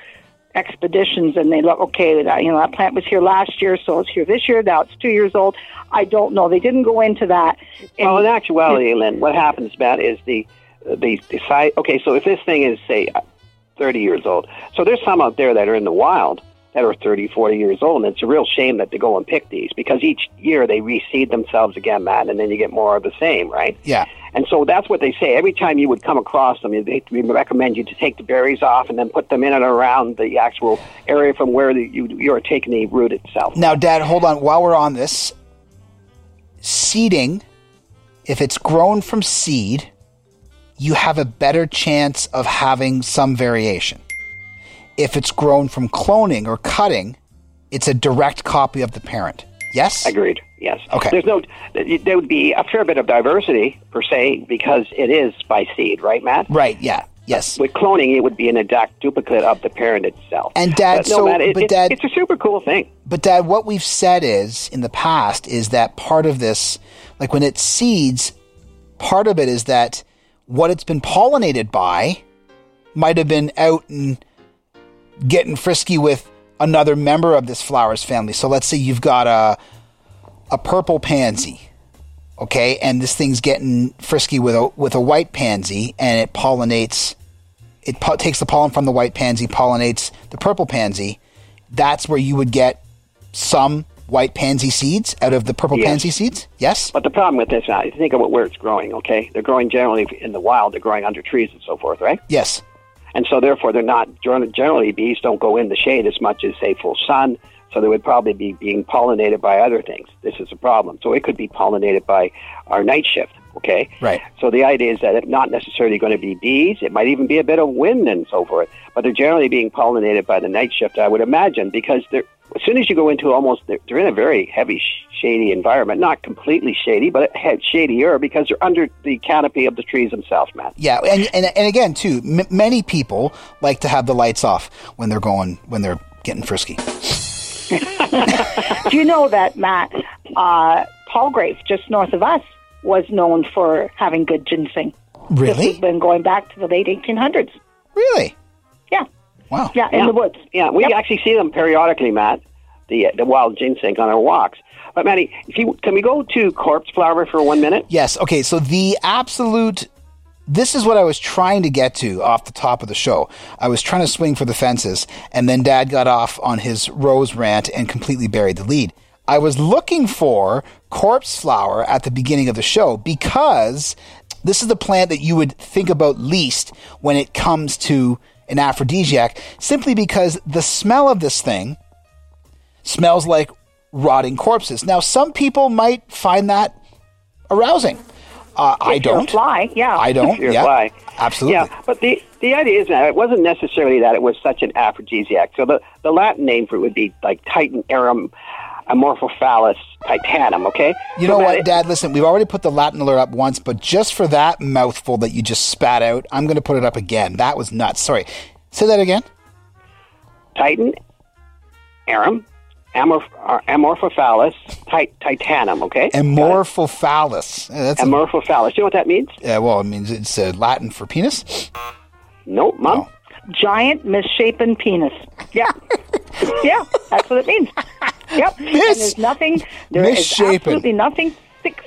expeditions and they look, okay, that, you know, that plant was here last year, so it's here this year. Now it's two years old. I don't know. They didn't go into that. And Well, in actuality, Lynn, what happens, Matt, is the the the size. Okay, so if this thing is say thirty years old, so there's some out there that are in the wild that are 30, 40 years old, and it's a real shame that they go and pick these because each year they reseed themselves again, Matt, and then you get more of the same, right? Yeah. And so that's what they say. Every time you would come across them, they recommend you to take the berries off and then put them in and around the actual area from where the, you you're taking the root itself. Now, Dad, hold on. While we're on this, seeding, if it's grown from seed, you have a better chance of having some variation. If it's grown from cloning or cutting, it's a direct copy of the parent. Yes? Agreed. Yes. Okay. There's no. There would be a fair bit of diversity per se because it is by seed, right, Matt? Right, yeah. Yes. With cloning, it would be an exact duplicate of the parent itself. And, Dad, but no, so- Matt, it, but it- Dad- it's a super cool thing. But Dad, what we've said is in the past is that part of this, like when it seeds, part of it is that what it's been pollinated by might have been out and getting frisky with another member of this flowers family. So let's say you've got a a purple pansy, okay, and this thing's getting frisky with a with a white pansy, and it pollinates it po- takes the pollen from the white pansy, pollinates the purple pansy. That's where you would get some white pansy seeds out of the purple Yes. pansy seeds. Yes. But the problem with this, now, you think about where it's growing. Okay, they're growing generally in the wild. They're growing under trees and so forth, right? Yes. And so, therefore, they're not generally bees don't go in the shade as much as say full sun. So they would probably be being pollinated by other things. This is a problem. So it could be pollinated by our night shift. Okay. Right. So the idea is that it's not necessarily going to be bees. It might even be a bit of wind and so forth. But they're generally being pollinated by the night shift, I would imagine, because they're as soon as you go into almost they're, they're in a very heavy sh- shady environment. Not completely shady, but it shadier because they're under the canopy of the trees themselves, man. Yeah, and and, and again too, m- many people like to have the lights off when they're going when they're getting frisky. Do you know that, Matt? Uh, Palgrave, just north of us, was known for having good ginseng. really This Really? has been going back to the late 1800s. Really? Yeah, Wow. yeah, in Yeah. the woods. Yeah, we Yep. actually see them periodically, Matt. The uh, the wild ginseng on our walks. But Matty, if you can we go to corpse flower for one minute? Yes. Okay. So the absolute. This is what I was trying to get to off the top of the show. I was trying to swing for the fences, and then Dad got off on his rose rant and completely buried the lead. I was looking for corpse flower at the beginning of the show because this is the plant that you would think about least when it comes to an aphrodisiac, simply because the smell of this thing smells like rotting corpses. Now, some people might find that arousing. Uh, I If you're a don't. fly, yeah. I don't. You're yeah, fly. absolutely. Yeah, but the the idea is that it wasn't necessarily that it was such an aphrodisiac. So the the Latin name for it would be like Titan arum amorphophallus titanum. Okay. You So know that what, it- Dad? Listen, we've already put the Latin alert up once, but just for that mouthful that you just spat out, I'm going to put it up again. That was nuts. Sorry. Say that again. Titan arum amorph, uh, amorphophallus tit- titanum. Okay. Amorphophallus. That's a, Amorphophallus. You know what that means? yeah, well, it means it's uh, Latin for penis. No, mom. Oh. Giant misshapen penis. Yeah. yeah, that's what it means. Yep. and there's nothing, there is Misshapen. absolutely nothing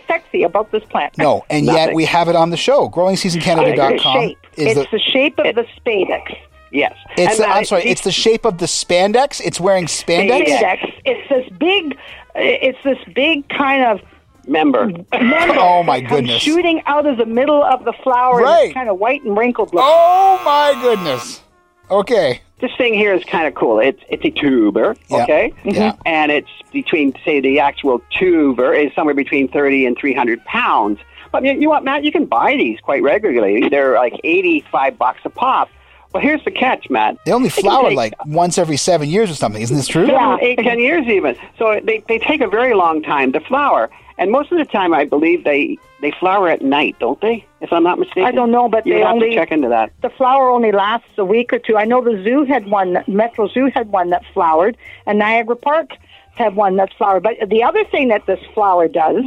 sexy about this plant. No, and yet we have it on the show. It's GrowingSeasonCanada.com shape. is It's the. the shape of the spadix. Yes. It's the, I'm sorry. It's the shape of the spandex. It's wearing spandex. Spadix. It's this big, it's this big kind of member. member Oh, my goodness. shooting out of the middle of the flower. and Right. it's kind of white and wrinkled looking. Oh my goodness. Okay. This thing here is kind of cool. It's it's a tuber, Yeah. okay, Yeah. Mm-hmm. and it's between say the actual tuber is somewhere between thirty and three hundred pounds. But you, you what, Matt? You can buy these quite regularly. They're like eighty-five bucks a pop. Well, here's the catch, Matt. They only flower like once every seven years or something. Isn't this true? Yeah. eight, ten years even. So they they take a very long time to flower, and most of the time, I believe they they flower at night, don't they? If I'm not mistaken. I don't know, but you they have only to check into that. the flower only lasts a week or two. I know the zoo had one, Metro Zoo had one that flowered, and Niagara Park had one that flowered. But the other thing that this flower does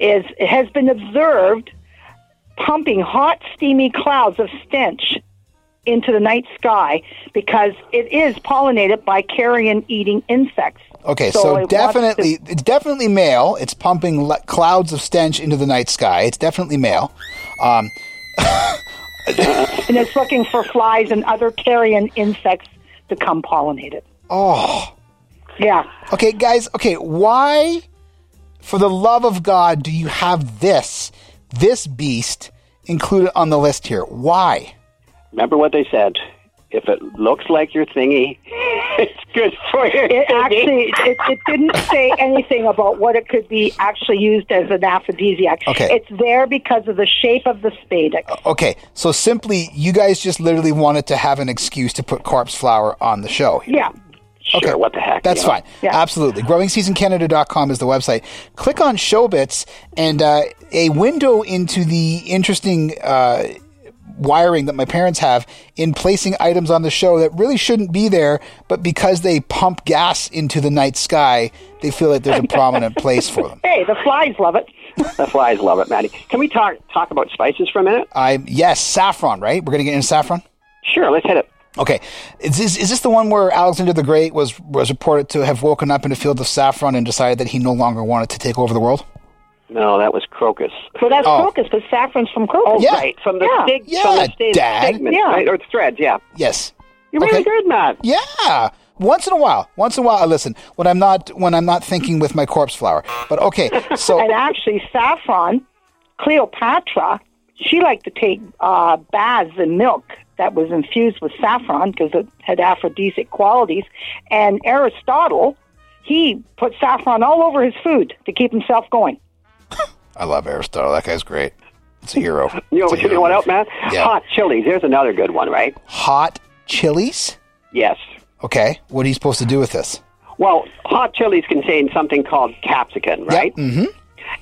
is it has been observed pumping hot, steamy clouds of stench into the night sky because it is pollinated by carrion-eating insects. Okay, So so, it wants definitely, it's definitely male. It's pumping le- clouds of stench into the night sky. It's definitely male. Um, and it's looking for flies and other carrion insects to come pollinate it. oh, Yeah. okay, guys. Okay, why, for the love of God, do you have this, this beast included on the list here? Why? Remember what they said. If it looks like your thingy, it's good for your It thingy. actually it, it didn't say anything about what it could be actually used as an aphrodisiac. Okay. It's there because of the shape of the spadix. Okay, so simply, you guys just literally wanted to have an excuse to put corpse flower on the show. Yeah. Sure, Okay, what the heck? That's you know? fine. Yeah. Absolutely. GrowingSeasonCanada.com is the website. Click on Showbits, and uh, a window into the interesting uh, wiring that my parents have in placing items on the show that really shouldn't be there, but because they pump gas into the night sky, they feel that there's a prominent place for them. Hey, the flies love it. The flies love it, Maddie. Can we talk talk about spices for a minute? I yes, saffron. Right? We're gonna get into saffron. Sure, let's hit it. Okay, is this, is this the one where Alexander the Great was was reported to have woken up in a field of saffron and decided that he no longer wanted to take over the world? No, that was crocus. So that's Oh. crocus, but saffron's from crocus. Oh, Yeah. right. From the Yeah. stig- Yeah, from the stig- Dad. stigmas, Yeah. right? Or threads, yeah. Yes. You're really Okay. good, Matt. Yeah. Once in a while. Once in a while I listen when I'm not when I'm not thinking with my corpse flower. But okay. So And actually, saffron, Cleopatra, she liked to take uh, baths in milk that was infused with saffron because it had aphrodisiac qualities. And Aristotle, he put saffron all over his food to keep himself going. I love Aristotle. That guy's great. It's a hero. You know, a you know what else, Matt? Yeah. Hot chilies. There's another good one, right? Hot chilies? Yes. Okay. What are you supposed to do with this? Well, hot chilies contain something called capsicum, right? Mm-hmm.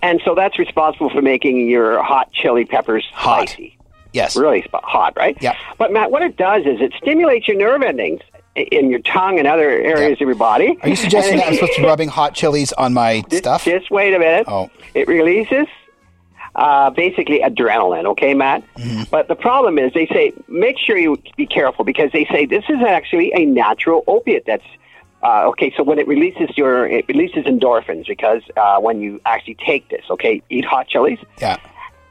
And so that's responsible for making your hot chili peppers Hot. spicy. Yes. Really sp- hot, right? Yep. But Matt, what it does is it stimulates your nerve endings in your tongue and other areas Yep. of your body. Are you suggesting that I'm supposed to be rubbing hot chilies on my Just, stuff? just wait a minute. Oh. It releases uh, basically adrenaline, okay, Matt? Mm-hmm. But the problem is they say make sure you be careful because they say this is actually a natural opiate that's. Uh, okay, so when it releases your, it releases endorphins because uh, when you actually take this, okay, eat hot chilies, Yeah.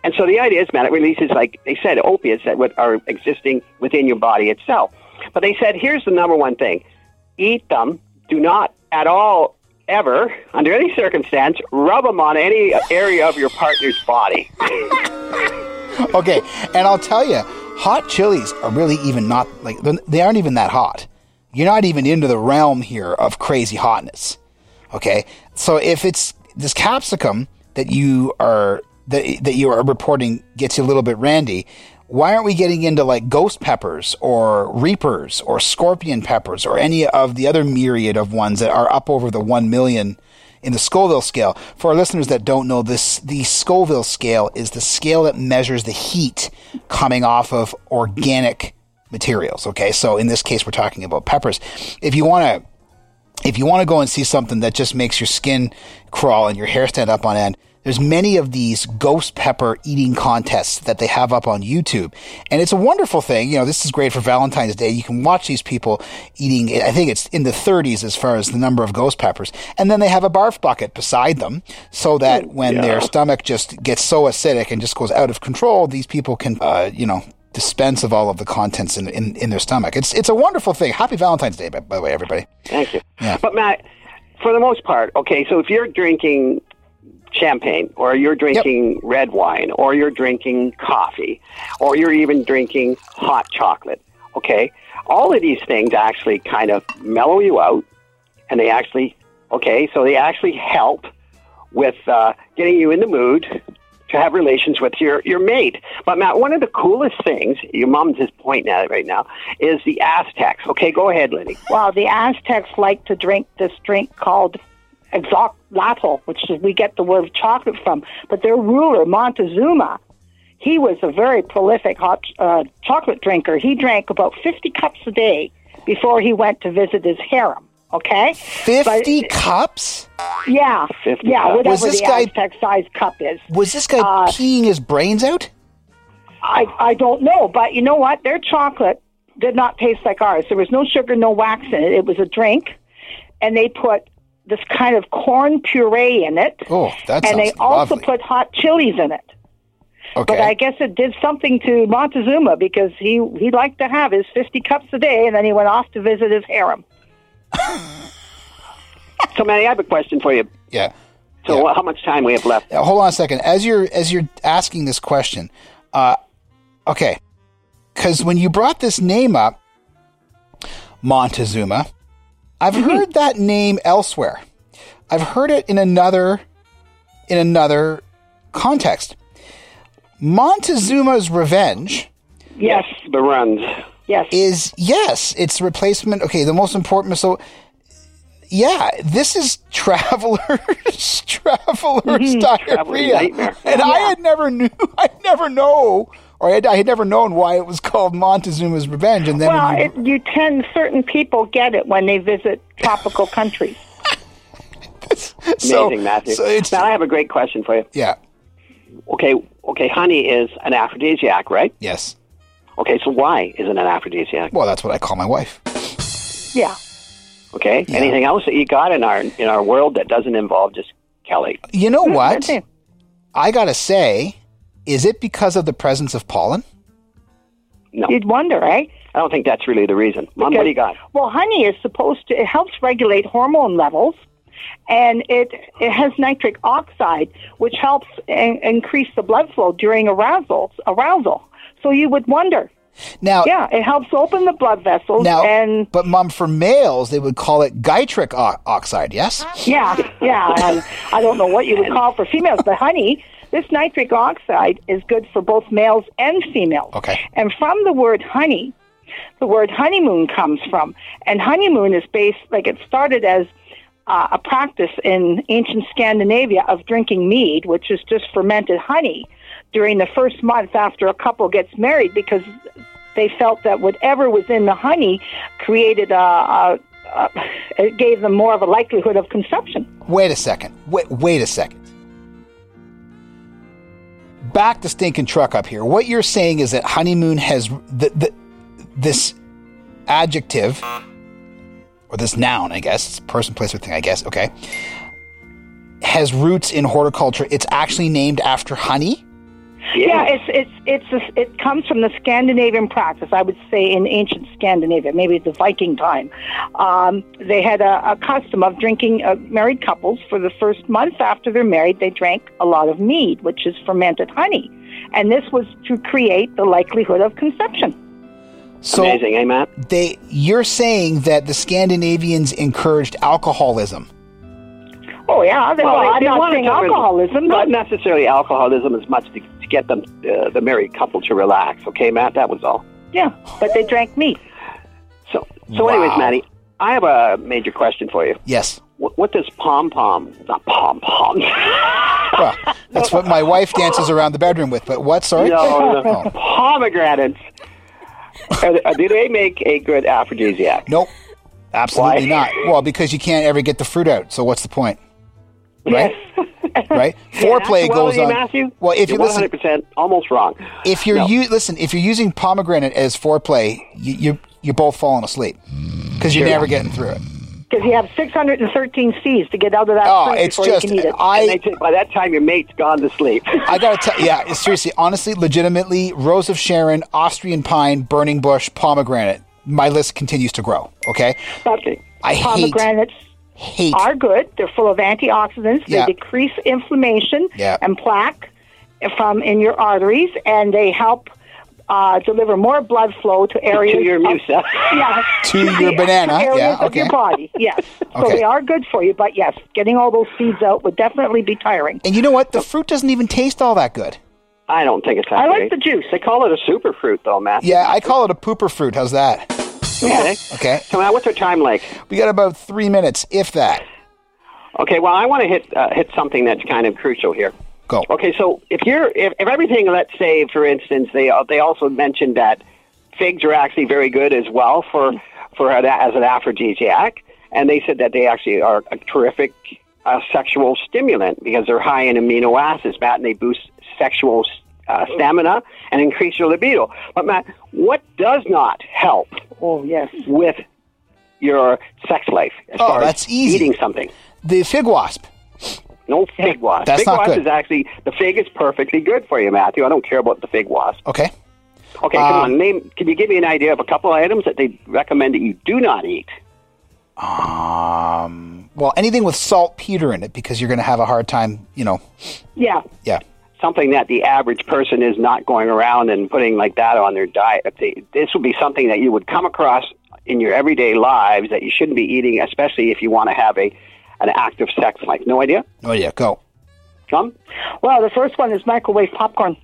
and so the idea is, man, it releases, like they said, opiates that would, are existing within your body itself. But they said, here's the number one thing eat them. Do not at all, ever, under any circumstance, rub them on any area of your partner's body. Okay. And I'll tell you, hot chilies are really even not like they aren't even that hot. You're not even into the realm here of crazy hotness. Okay. So if it's this capsicum that you are that that you are reporting gets you a little bit randy, why aren't we getting into like ghost peppers or reapers or scorpion peppers or any of the other myriad of ones that are up over the 1 million in the Scoville scale. For our listeners that don't know this, the Scoville scale is the scale that measures the heat coming off of organic materials. Okay, so in this case, we're talking about peppers. If you want to if you want to go and see something that just makes your skin crawl and your hair stand up on end, there's many of these ghost pepper eating contests that they have up on YouTube. And it's a wonderful thing. You know, this is great for Valentine's Day. You can watch these people eating, I think it's in the 30s as far as the number of ghost peppers. And then they have a barf bucket beside them so that when their stomach just gets so acidic and just goes out of control, these people can, uh, you know, dispense of all of the contents in, in, in their stomach. It's, it's a wonderful thing. Happy Valentine's Day, by, by the way, everybody. Thank you. Yeah. But Matt, for the most part, okay, so if you're drinking champagne or you're drinking red wine or you're drinking coffee or you're even drinking hot chocolate, okay, all of these things actually kind of mellow you out and they actually, okay, so they actually help with uh, getting you in the mood to have relations with your, your mate. But Matt, one of the coolest things, your mom's just pointing at it right now, is the Aztecs. Okay, go ahead, Lenny. Well, the Aztecs like to drink this drink called xocolatl, which is we get the word chocolate from. But their ruler, Montezuma, he was a very prolific hot uh, chocolate drinker. He drank about 50 cups a day before he went to visit his harem. Okay? 50 But- cups? Yeah. 50 yeah, cups. whatever Was this the guy- Aztec size cup is. Was this guy Uh, peeing his brains out? I, I don't know, but you know what? Their chocolate did not taste like ours. There was no sugar, no wax in it. It was a drink, and they put this kind of corn puree in it. Oh, that and they sounds also lovely. put hot chilies in it. Okay. But I guess it did something to Montezuma because he he liked to have his fifty cups a day, and then he went off to visit his harem. So, Manny, I have a question for you. yeah. So, Yeah. how much time we have left? Now, hold on a second. As you're as you're asking this question, uh, okay, because when you brought this name up, Montezuma, I've mm-hmm. heard that name elsewhere. I've heard it in another in another context. Montezuma's Revenge Yes, The runs. yes. is yes, it's replacement. Okay, the most important. So, yeah, this is travelers, travelers mm-hmm. diarrhea, nightmare. and I had never knew. I never know, or I had, I had never known why it was called Montezuma's Revenge. And then well, you, it, you tend certain people get it when they visit tropical countries. so, Amazing, Matthew. So it's Matt, I have a great question for you. yeah, Okay, okay, honey is an aphrodisiac, right? yes. Okay, so why is it an aphrodisiac? Well, that's what I call my wife. Yeah. Okay, anything else that you got in our in our world that doesn't involve just Kelly? You know mm, what? I gotta say, is it because of the presence of pollen? No, You'd wonder, eh? I don't think that's really the reason. Mom, what do you got? Well, honey is supposed to, it helps regulate hormone levels. And it, it has nitric oxide, which helps in, increase the blood flow during arousal. Arousal. So you would wonder. Now, Yeah, it helps open the blood vessels. now, and but mom, for males, they would call it nitric o- oxide. Yes. yeah, yeah. I, I don't know what you would call for females, but honey, this nitric oxide is good for both males and females. Okay. And from the word honey, the word honeymoon comes from. And honeymoon is based, like it started as uh, a practice in ancient Scandinavia of drinking mead, which is just fermented honey, during the first month after a couple gets married because they felt that whatever was in the honey created a, a, a it gave them more of a likelihood of conception. Wait a second. Wait, wait a second. Back the stinking truck up here. What you're saying is that honeymoon has the, the this adjective or this noun, I guess, it's person, place, or thing, I guess, okay, has roots in horticulture. It's actually named after honey. Yeah, it's it's it's a, it comes from the Scandinavian practice. I would say in ancient Scandinavia, maybe the Viking time, um, they had a, a custom of drinking. Uh, married couples for the first month after they're married, they drank a lot of mead, which is fermented honey, and this was to create the likelihood of conception. So Amazing, eh, Matt? they, you're saying that the Scandinavians encouraged alcoholism. Oh yeah, they, well, they- I'm they not wanted saying to alcoholism, Not but necessarily alcoholism as much to, to get them, uh, the married couple, to relax. Okay, Matt, that was all. yeah, but they drank mead. So, so, anyways, Wow. Maddie, I have a major question for you. Yes. What, what does pom pom, not pom pom? Well, that's what my wife dances around the bedroom with. But what? Sorry. no, no, Oh. pomegranates. Do they make a good aphrodisiac? Nope. Absolutely Why? not. Well, because you can't ever get the fruit out. So what's the point? Right? right? Foreplay well, goes on. Matthew, Well, if you're you listen, 100% almost wrong. if you're No. u- listen, if you're using pomegranate as foreplay, you, you you're both falling asleep because you're Sure. never getting through it. Because you have 613 C's to get out of that Oh, it's just you can eat it. I they say by that time your mate's gone to sleep. I gotta tell, yeah, seriously, honestly, legitimately, Rose of Sharon, Austrian pine, burning bush, pomegranate. My list continues to grow. Okay, okay. I hate Pomegranates hate. are good. They're full of antioxidants. Yeah. They decrease inflammation Yeah. and plaque from in your arteries, and they help uh, deliver more blood flow to areas To your of- musa. yeah, To your banana, areas yeah, of your body. Yes, so Okay. they are good for you. But yes, getting all those seeds out would definitely be tiring. and you know what? The fruit doesn't even taste all that good. I don't think it's that I like the juice. They call it a super fruit, though, Matt. Yeah, I call it a pooper fruit. How's that? Okay. Okay, So now, what's our time like? we got about three minutes, if that. Okay. Well, I want to hit uh, hit something that's kind of crucial here. Go. Okay, so if you're if, if everything, let's say, for instance, they uh, they also mentioned that figs are actually very good as well for for an, as an aphrodisiac, and they said that they actually are a terrific uh, sexual stimulant because they're high in amino acids, Matt, and they boost sexual uh, stamina and increase your libido. But Matt, what does not help Oh yes. with your sex life as Oh, far that's as easy. eating something? The fig wasp. No fig wasp. That's fig not wasp good. is actually the fig is perfectly good for you, Matthew. I don't care about the fig wasp. Okay. Okay, Um, come on. Name. Can you give me an idea of a couple of items that they recommend that you do not eat? Um. Well, anything with saltpeter in it because you're going to have a hard time. You know. Yeah. Yeah. Something that the average person is not going around and putting like that on their diet. If they, this would be something that you would come across in your everyday lives that you shouldn't be eating, especially if you want to have a an active sex life. No idea. Oh yeah. Go. Tom? Well, the first one is microwave popcorn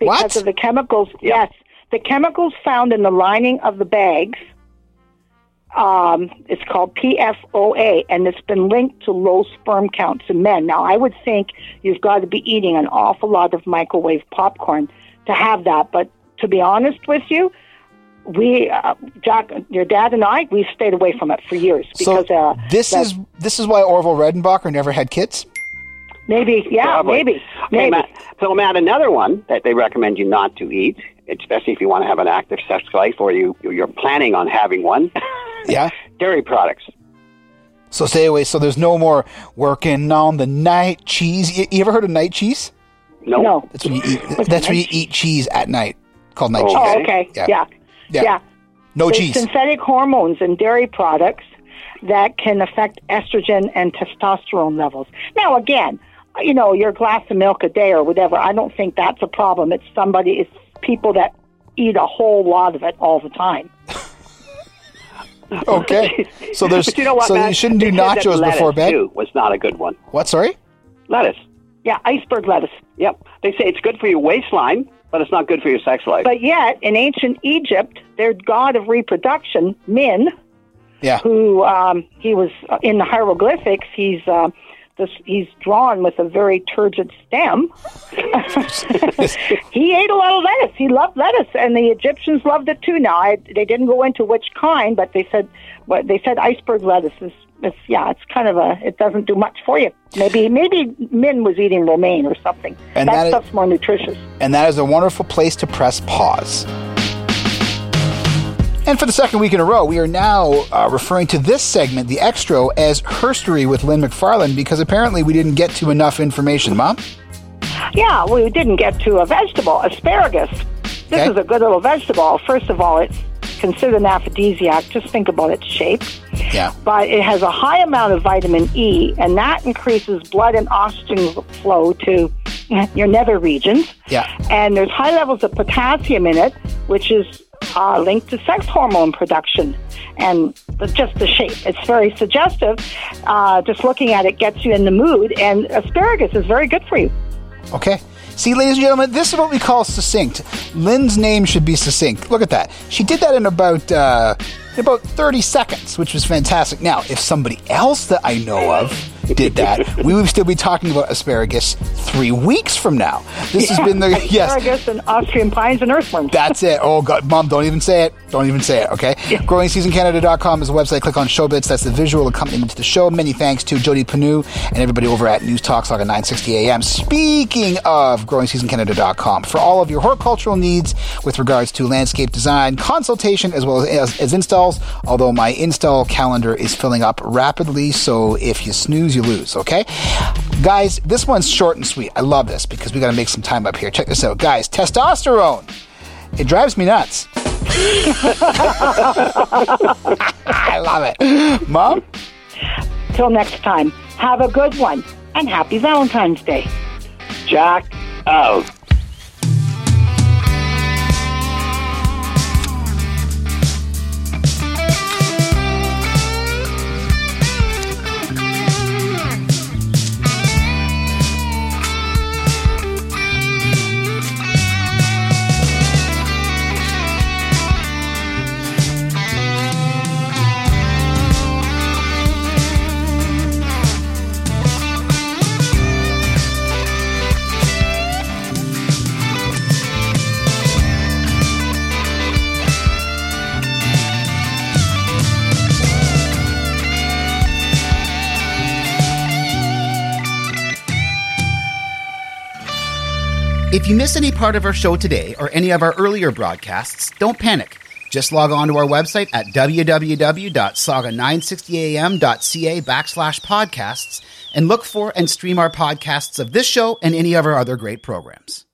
because What? of the chemicals. Yeah. Yes, the chemicals found in the lining of the bags. Um, it's called PFOA, and it's been linked to low sperm counts in men. Now, I would think you've got to be eating an awful lot of microwave popcorn to have that. But to be honest with you, we, uh, Jack, your dad and I, we've stayed away from it for years So uh, this that- is this is why Orville Redenbacher never had kids. maybe, yeah, Probably. maybe, Okay, maybe. Matt. So, Matt, another one that they recommend you not to eat, especially if you want to have an active sex life or you you're planning on having one, Yeah. dairy products. So stay away. So there's no more working on the night cheese. You, you ever heard of night cheese? No. No. That's when you eat. That's when you eat cheese at night. Called night Oh, cheese. Oh, oh okay. Yeah. Yeah. Yeah. Yeah. No There's cheese. synthetic hormones in dairy products that can affect estrogen and testosterone levels. Now, again, you know, your glass of milk a day or whatever, I don't think that's a problem. It's somebody, it's people that eat a whole lot of it all the time. Okay. So there's. But you know what, so Matt? you shouldn't do They said that nachos before bed. Too, was not a good one. What? Sorry. Lettuce. Yeah, iceberg lettuce. Yep. They say it's good for your waistline, but it's not good for your sex life. But yet, in ancient Egypt, their god of reproduction, Min, Yeah. who um, he was uh, in the hieroglyphics, he's uh, this, he's drawn with a very turgid stem. he ate a lot of lettuce. He loved lettuce, and the Egyptians loved it too. Now, I, they didn't go into which kind, but they said, but they said iceberg lettuce is. It's, yeah, it's kind of a. It doesn't do much for you. Maybe maybe Min was eating romaine or something. And that, that is- stuff's more nutritious. And that is a wonderful place to press pause. And for the second week in a row, we are now uh, referring to this segment, the extra, as Herstory with Lynn McFarland because apparently we didn't get to enough information, Mom. Yeah, we didn't get to a vegetable, asparagus. This Okay. is a good little vegetable. First of all, it's considered an aphrodisiac. Just think about its shape. Yeah. But it has a high amount of vitamin E, and that increases blood and oxygen flow to your nether regions. Yeah. And there's high levels of potassium in it, which is uh, linked to sex hormone production. And the, just the shape, it's very suggestive. Uh, just looking at it gets you in the mood, and asparagus is very good for you. Okay. See, ladies and gentlemen, this is what we call succinct. Lynn's name should be succinct. Look at that. She did that in about uh, in about 30 seconds, which was fantastic. Now, if somebody else that I know of did that, we would still be talking about asparagus three weeks from now. This has been the yes. asparagus and Austrian pines and earthworms. That's it. Oh God, Mom, don't even say it. Don't even say it. Okay. GrowingSeasonCanada.com is the website. Click on Showbits. That's the visual accompaniment to the show. Many thanks to Jody Panu and everybody over at News Talk Saga 960 AM. Speaking of GrowingSeasonCanada.com, for all of your horticultural needs with regards to landscape design, consultation, as well as, as installs. Although my install calendar is filling up rapidly, so if you snooze, you lose. Okay, guys, this one's short and sweet. I love this because we got to make some time up here. Check this out, guys. Testosterone. It drives me nuts. I love it. Mom? Till next time, have a good one and happy Valentine's Day. Jack out. If you miss any part of our show today or any of our earlier broadcasts, don't panic. Just log on to our website at www.saga960am.ca backslash podcasts and look for and stream our podcasts of this show and any of our other great programs.